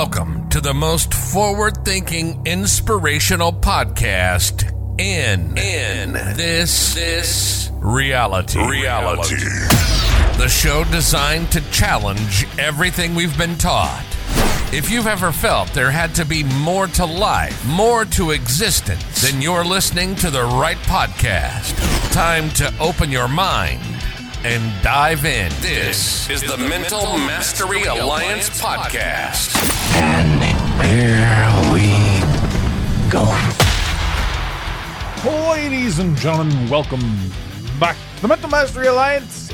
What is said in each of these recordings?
Welcome to the most forward thinking, inspirational podcast in, in this, this reality. Reality. The show designed to challenge everything we've been taught. If you've ever felt there had to be more to life, more to existence, then you're listening to the right podcast. Time to open your mind and dive in. This is the Mental Mastery Alliance podcast. And here we go. Ladies and gentlemen, welcome back to the Mental Mastery Alliance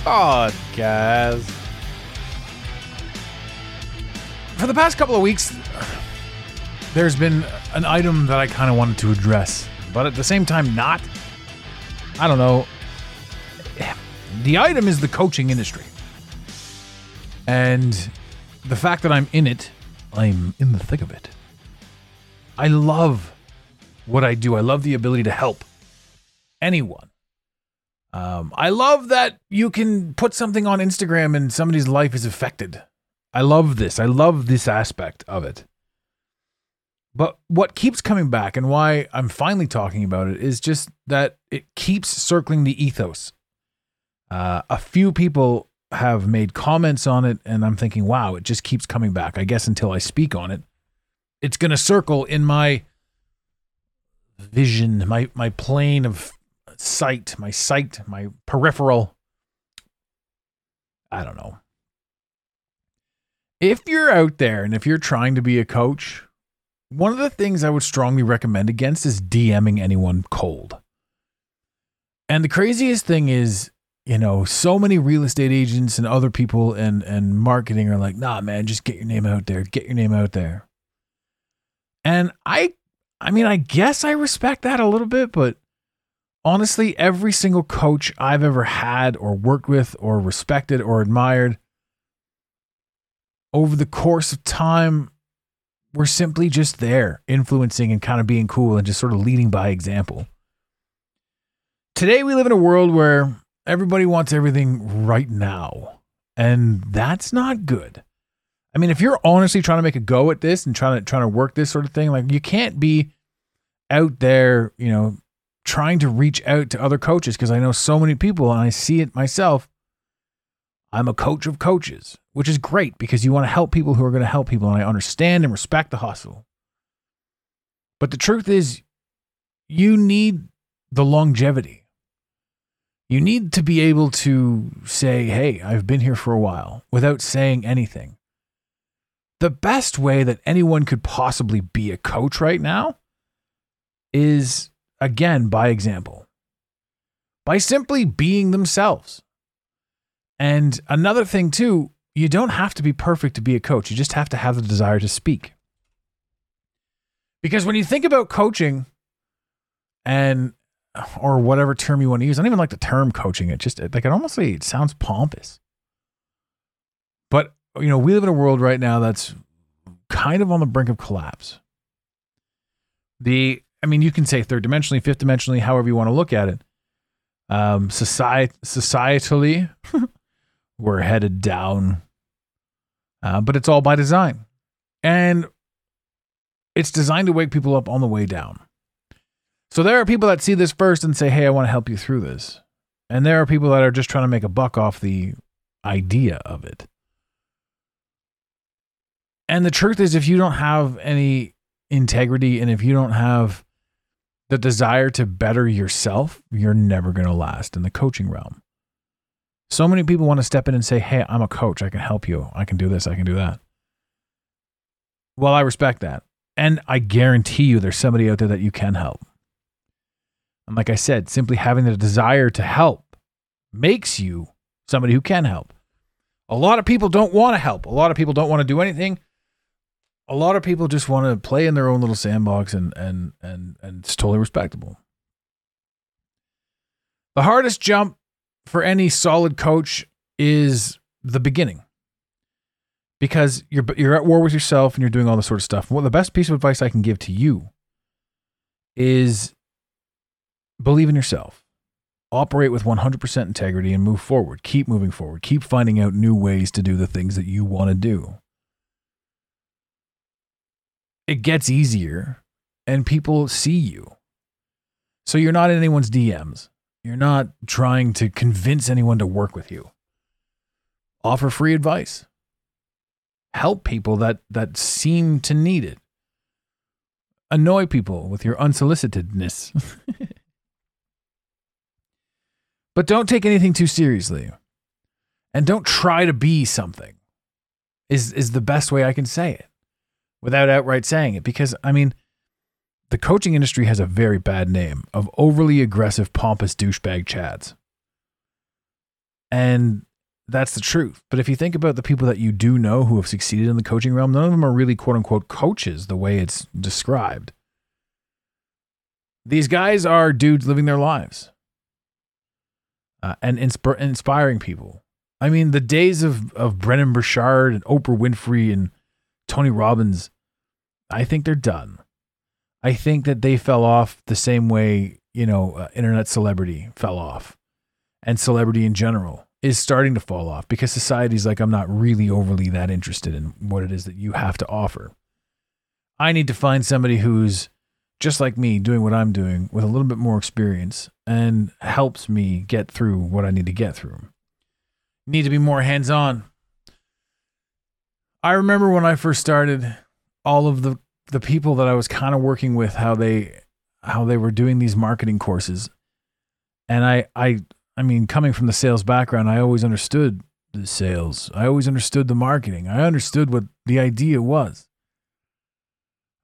podcast. For the past couple of weeks, there's been an item that I kind of wanted to address, but at the same time, not. I don't know. The item is the coaching industry. And the fact that I'm in it, I'm in the thick of it. I love what I do. I love the ability to help anyone. Um, I love that you can put something on Instagram and somebody's life is affected. I love this. I love this aspect of it. But what keeps coming back and why I'm finally talking about it is just that it keeps circling the ethos. Uh, a few people have made comments on it, and I'm thinking, wow, it just keeps coming back. I guess until I speak on it, it's going to circle in my vision, my my plane of sight, my sight, my peripheral. I don't know. If you're out there and if you're trying to be a coach, one of the things I would strongly recommend against is DMing anyone cold. And the craziest thing is, you know, so many real estate agents and other people and and marketing are like, "Nah, man, just get your name out there. Get your name out there." And I I mean, I guess I respect that a little bit, but honestly, every single coach I've ever had or worked with or respected or admired over the course of time were simply just there, influencing and kind of being cool and just sort of leading by example. Today, we live in a world where everybody wants everything right now, and that's not good. I mean, if you're honestly trying to make a go at this and trying to trying to work this sort of thing, like you can't be out there, you know, trying to reach out to other coaches because I know so many people and I see it myself. I'm a coach of coaches, which is great because you want to help people who are going to help people and I understand and respect the hustle. But the truth is you need the longevity. You need to be able to say, "Hey, I've been here for a while" without saying anything. The best way that anyone could possibly be a coach right now is again by example. By simply being themselves. And another thing too you don't have to be perfect to be a coach. You just have to have the desire to speak. Because when you think about coaching and or whatever term you want to use i don't even like the term coaching it just like it almost it sounds pompous but you know, we live in a world right now that's kind of on the brink of collapse. The, I mean, you can say third dimensionally, fifth dimensionally, however you want to look at it. Um, society, societally, we're headed down, uh, but it's all by design, and it's designed to wake people up on the way down. So there are people that see this first and say, "Hey, I want to help you through this," and there are people that are just trying to make a buck off the idea of it. And the truth is, if you don't have any integrity and if you don't have the desire to better yourself, you're never going to last in the coaching realm. So many people want to step in and say, Hey, I'm a coach. I can help you. I can do this. I can do that. Well, I respect that. And I guarantee you there's somebody out there that you can help. And like I said, simply having the desire to help makes you somebody who can help. A lot of people don't want to help. A lot of people don't want to do anything a lot of people just want to play in their own little sandbox and and and and it's totally respectable. The hardest jump for any solid coach is the beginning. Because you're you're at war with yourself and you're doing all this sort of stuff. Well, the best piece of advice I can give to you is believe in yourself. Operate with 100% integrity and move forward. Keep moving forward. Keep finding out new ways to do the things that you want to do it gets easier and people see you. So you're not in anyone's DMs. You're not trying to convince anyone to work with you. Offer free advice. Help people that that seem to need it. Annoy people with your unsolicitedness. but don't take anything too seriously. And don't try to be something. Is is the best way I can say it without outright saying it because I mean the coaching industry has a very bad name of overly aggressive, pompous douchebag chads. And that's the truth. But if you think about the people that you do know who have succeeded in the coaching realm, none of them are really quote unquote coaches the way it's described. These guys are dudes living their lives uh, and insp- inspiring people. I mean, the days of, of Brendon Burchard and Oprah Winfrey and Tony Robbins, I think they're done. I think that they fell off the same way, you know, uh, internet celebrity fell off and celebrity in general is starting to fall off because society's like, I'm not really overly that interested in what it is that you have to offer. I need to find somebody who's just like me doing what I'm doing with a little bit more experience and helps me get through what I need to get through. Need to be more hands on. I remember when I first started, all of the the people that I was kind of working with how they how they were doing these marketing courses. And I I I mean coming from the sales background, I always understood the sales. I always understood the marketing. I understood what the idea was.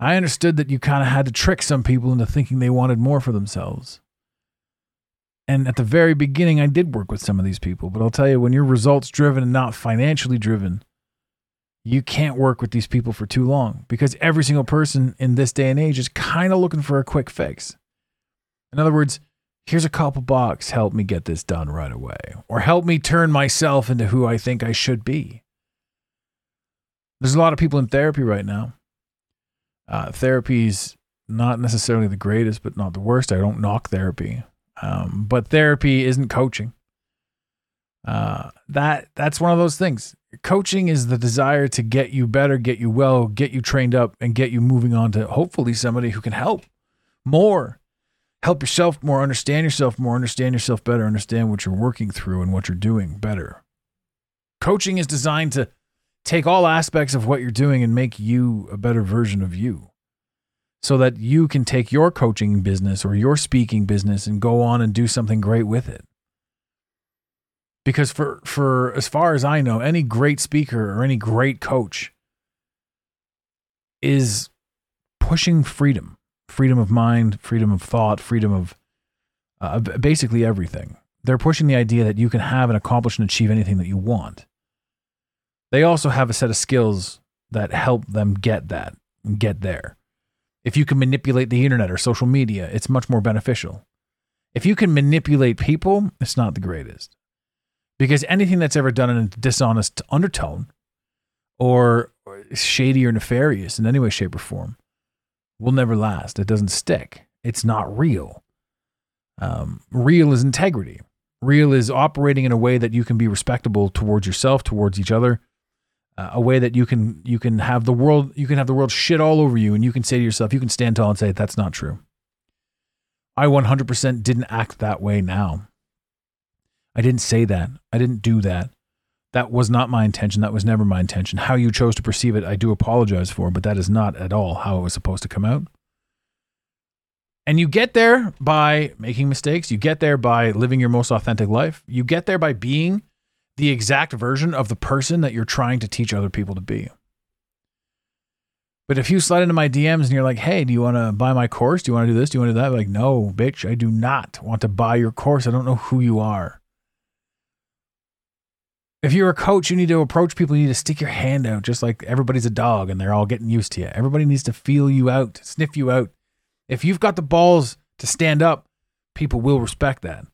I understood that you kind of had to trick some people into thinking they wanted more for themselves. And at the very beginning, I did work with some of these people, but I'll tell you, when you're results driven and not financially driven, you can't work with these people for too long because every single person in this day and age is kind of looking for a quick fix. In other words, here's a couple bucks, help me get this done right away, or help me turn myself into who I think I should be. There's a lot of people in therapy right now. Uh, therapy's not necessarily the greatest, but not the worst. I don't knock therapy, um, but therapy isn't coaching. Uh, that that's one of those things coaching is the desire to get you better, get you well, get you trained up, and get you moving on to hopefully somebody who can help more, help yourself more, understand yourself more, understand yourself better, understand what you're working through and what you're doing better. Coaching is designed to take all aspects of what you're doing and make you a better version of you so that you can take your coaching business or your speaking business and go on and do something great with it because for for as far as I know, any great speaker or any great coach is pushing freedom, freedom of mind, freedom of thought, freedom of uh, basically everything. They're pushing the idea that you can have and accomplish and achieve anything that you want. They also have a set of skills that help them get that and get there. If you can manipulate the internet or social media, it's much more beneficial. If you can manipulate people, it's not the greatest because anything that's ever done in a dishonest undertone or shady or nefarious in any way, shape, or form will never last. It doesn't stick. It's not real. Um, real is integrity. Real is operating in a way that you can be respectable towards yourself, towards each other, uh, a way that you can you can have the world you can have the world shit all over you, and you can say to yourself, you can stand tall and say that's not true. I 100% didn't act that way now. I didn't say that. I didn't do that. That was not my intention. That was never my intention. How you chose to perceive it, I do apologize for, but that is not at all how it was supposed to come out. And you get there by making mistakes. You get there by living your most authentic life. You get there by being the exact version of the person that you're trying to teach other people to be. But if you slide into my DMs and you're like, hey, do you want to buy my course? Do you want to do this? Do you want to do that? I'm like, no, bitch, I do not want to buy your course. I don't know who you are. If you're a coach, you need to approach people. You need to stick your hand out, just like everybody's a dog and they're all getting used to you. Everybody needs to feel you out, sniff you out. If you've got the balls to stand up, people will respect that.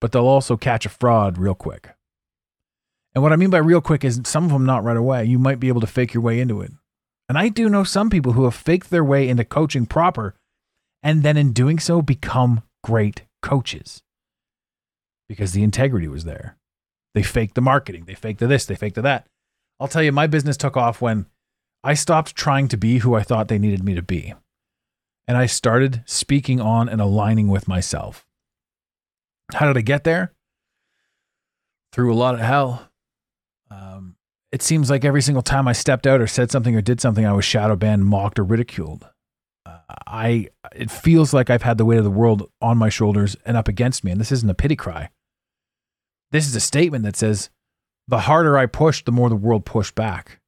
But they'll also catch a fraud real quick. And what I mean by real quick is some of them not right away. You might be able to fake your way into it. And I do know some people who have faked their way into coaching proper and then in doing so become great coaches because the integrity was there. They faked the marketing. They faked the this. They faked the that. I'll tell you, my business took off when I stopped trying to be who I thought they needed me to be. And I started speaking on and aligning with myself. How did I get there? Through a lot of hell. It seems like every single time I stepped out or said something or did something, I was shadow banned, mocked, or ridiculed. Uh, I it feels like I've had the weight of the world on my shoulders and up against me, and this isn't a pity cry. This is a statement that says, the harder I pushed, the more the world pushed back.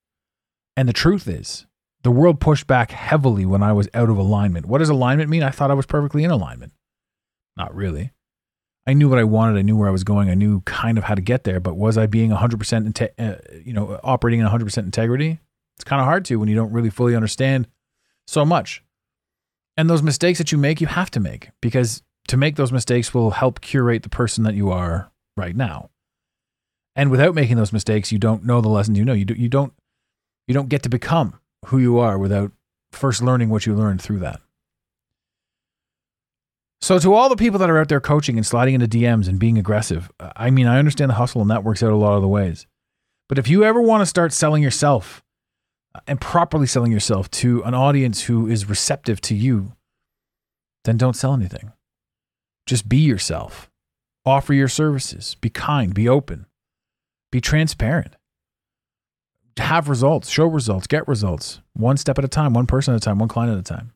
And the truth is, the world pushed back heavily when I was out of alignment. What does alignment mean? I thought I was perfectly in alignment. Not really. I knew what I wanted. I knew where I was going. I knew kind of how to get there. But was I being 100% inte- uh, you know, operating in 100% integrity? It's kind of hard to when you don't really fully understand so much. And those mistakes that you make, you have to make because to make those mistakes will help curate the person that you are right now. And without making those mistakes, you don't know the lessons you know. You do, you don't you don't get to become who you are without first learning what you learned through that. So, to all the people that are out there coaching and sliding into DMs and being aggressive, I mean, I understand the hustle and that works out a lot of the ways. But if you ever want to start selling yourself uh, and properly selling yourself to an audience who is receptive to you, then don't sell anything. Just be yourself. Offer your services. Be kind. Be open. Be transparent have results, show results, get results, one step at a time, one person at a time, one client at a time.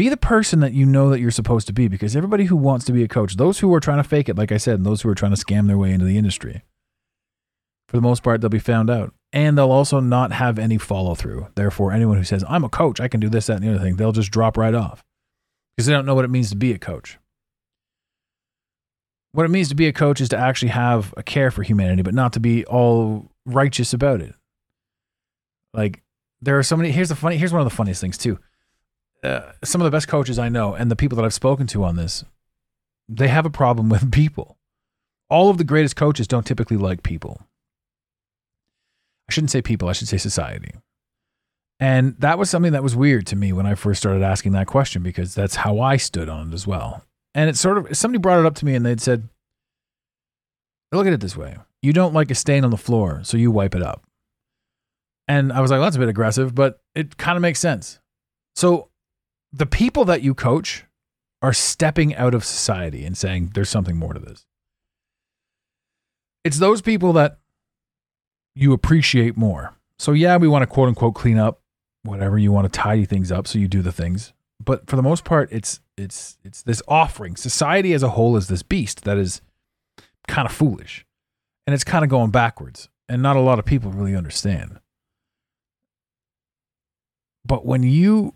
Be the person that you know that you're supposed to be because everybody who wants to be a coach, those who are trying to fake it, like I said, and those who are trying to scam their way into the industry, for the most part, they'll be found out. And they'll also not have any follow through. Therefore, anyone who says, I'm a coach, I can do this, that, and the other thing, they'll just drop right off because they don't know what it means to be a coach what it means to be a coach is to actually have a care for humanity, but not to be all righteous about it. Like there are so many. Here's the funny. Here's one of the funniest things too. Uh, some of the best coaches I know, and the people that I've spoken to on this, they have a problem with people. All of the greatest coaches don't typically like people. I shouldn't say people. I should say society. And that was something that was weird to me when I first started asking that question because that's how I stood on it as well. And it's sort of somebody brought it up to me and they'd said, look at it this way. You don't like a stain on the floor, so you wipe it up. And I was like, well, that's a bit aggressive, but it kind of makes sense. So the people that you coach are stepping out of society and saying there's something more to this. It's those people that you appreciate more. So yeah, we want to quote unquote clean up whatever you want to tidy things up so you do the things. But for the most part, it's it's it's this offering. Society as a whole is this beast that is kind of foolish. And it's kind of going backwards. And not a lot of people really understand. But when you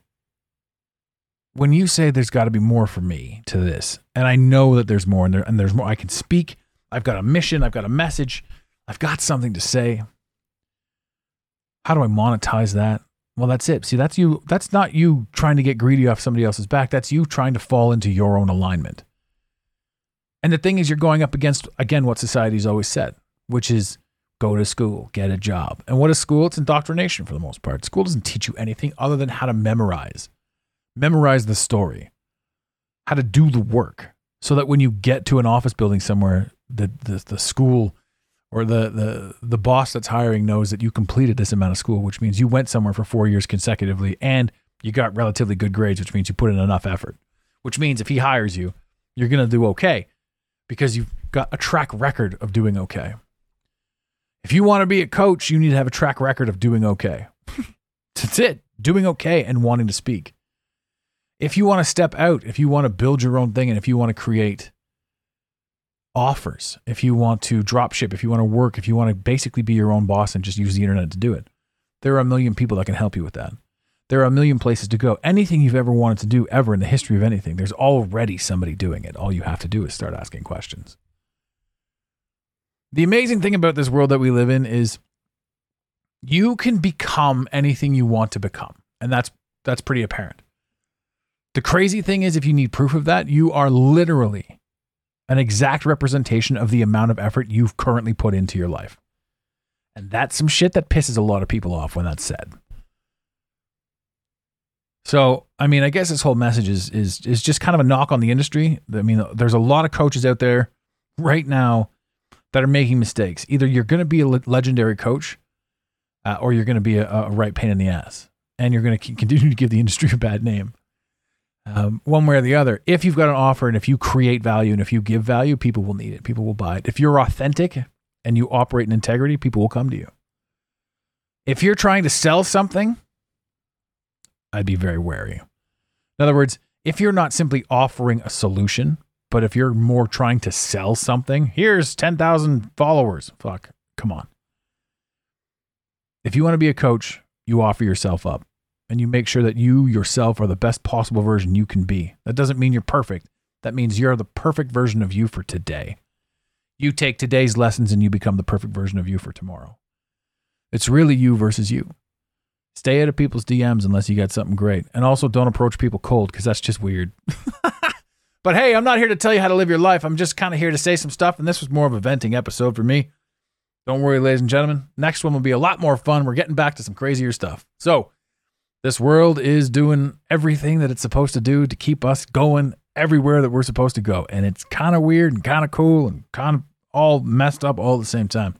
when you say there's got to be more for me to this, and I know that there's more and, there, and there's more, I can speak. I've got a mission. I've got a message. I've got something to say. How do I monetize that? Well, that's it. See, that's you. That's not you trying to get greedy off somebody else's back. That's you trying to fall into your own alignment. And the thing is, you're going up against, again, what society's always said, which is go to school, get a job. And what is school? It's indoctrination for the most part. School doesn't teach you anything other than how to memorize, memorize the story, how to do the work, so that when you get to an office building somewhere, the, the, the school or the, the the boss that's hiring knows that you completed this amount of school, which means you went somewhere for four years consecutively and you got relatively good grades, which means you put in enough effort. Which means if he hires you, you're gonna do okay because you've got a track record of doing okay. If you want to be a coach, you need to have a track record of doing okay. That's it, doing okay and wanting to speak. If you want to step out, if you want to build your own thing, and if you want to create offers if you want to drop ship, if you want to work, if you want to basically be your own boss and just use the internet to do it. There are a million people that can help you with that. There are a million places to go. Anything you've ever wanted to do, ever in the history of anything, there's already somebody doing it. All you have to do is start asking questions. The amazing thing about this world that we live in is you can become anything you want to become. And that's that's pretty apparent. The crazy thing is if you need proof of that, you are literally an exact representation of the amount of effort you've currently put into your life. And that's some shit that pisses a lot of people off when that's said. So, I mean, I guess this whole message is is is just kind of a knock on the industry. I mean, there's a lot of coaches out there right now that are making mistakes. Either you're going to be a legendary coach uh, or you're going to be a, a right pain in the ass, and you're going to continue to give the industry a bad name. Um, one way or the other. If you've got an offer and if you create value and if you give value, people will need it. People will buy it. If you're authentic and you operate in integrity, people will come to you. If you're trying to sell something, I'd be very wary. In other words, if you're not simply offering a solution, but if you're more trying to sell something, here's 10,000 followers. Fuck, come on. If you want to be a coach, you offer yourself up and you make sure that you yourself are the best possible version you can be. That doesn't mean you're perfect. That means you're the perfect version of you for today. You take today's lessons and you become the perfect version of you for tomorrow. It's really you versus you. Stay out of people's DMs unless you got something great. And also don't approach people cold because that's just weird. but hey, I'm not here to tell you how to live your life. I'm just kind of here to say some stuff. And this was more of a venting episode for me. Don't worry, ladies and gentlemen. Next one will be a lot more fun. We're getting back to some crazier stuff. So, this world is doing everything that it's supposed to do to keep us going everywhere that we're supposed to go. And it's kind of weird and kind of cool and kind of all messed up all at the same time.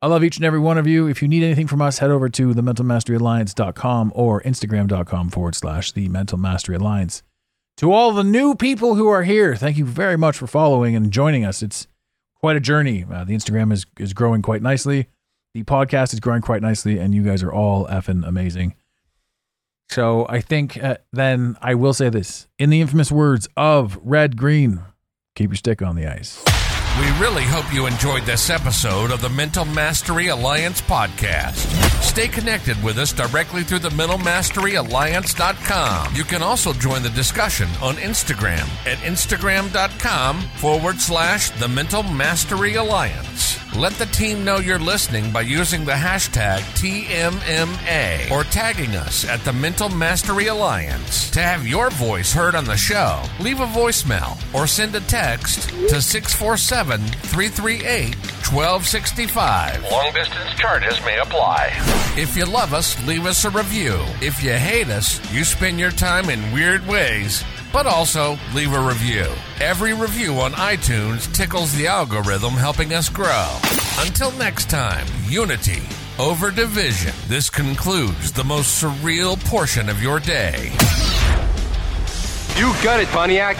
I love each and every one of you. If you need anything from us, head over to the mentalmasteryalliance.com or instagram.com forward slash the mental mastery alliance. To all the new people who are here, thank you very much for following and joining us. It's quite a journey. Uh, the Instagram is, is growing quite nicely. The podcast is growing quite nicely, and you guys are all effing amazing. So I think uh, then I will say this in the infamous words of Red Green keep your stick on the ice. We really hope you enjoyed this episode of the Mental Mastery Alliance podcast. Stay connected with us directly through the mentalmasteryalliance.com. You can also join the discussion on Instagram at instagram.com forward slash the Mental Mastery Alliance. Let the team know you're listening by using the hashtag TMMA or tagging us at the Mental Mastery Alliance. To have your voice heard on the show, leave a voicemail or send a text to 647 338 1265. Long distance charges may apply. If you love us, leave us a review. If you hate us, you spend your time in weird ways but also leave a review. Every review on iTunes tickles the algorithm, helping us grow. Until next time, unity over division. This concludes the most surreal portion of your day. You got it, Pontiac.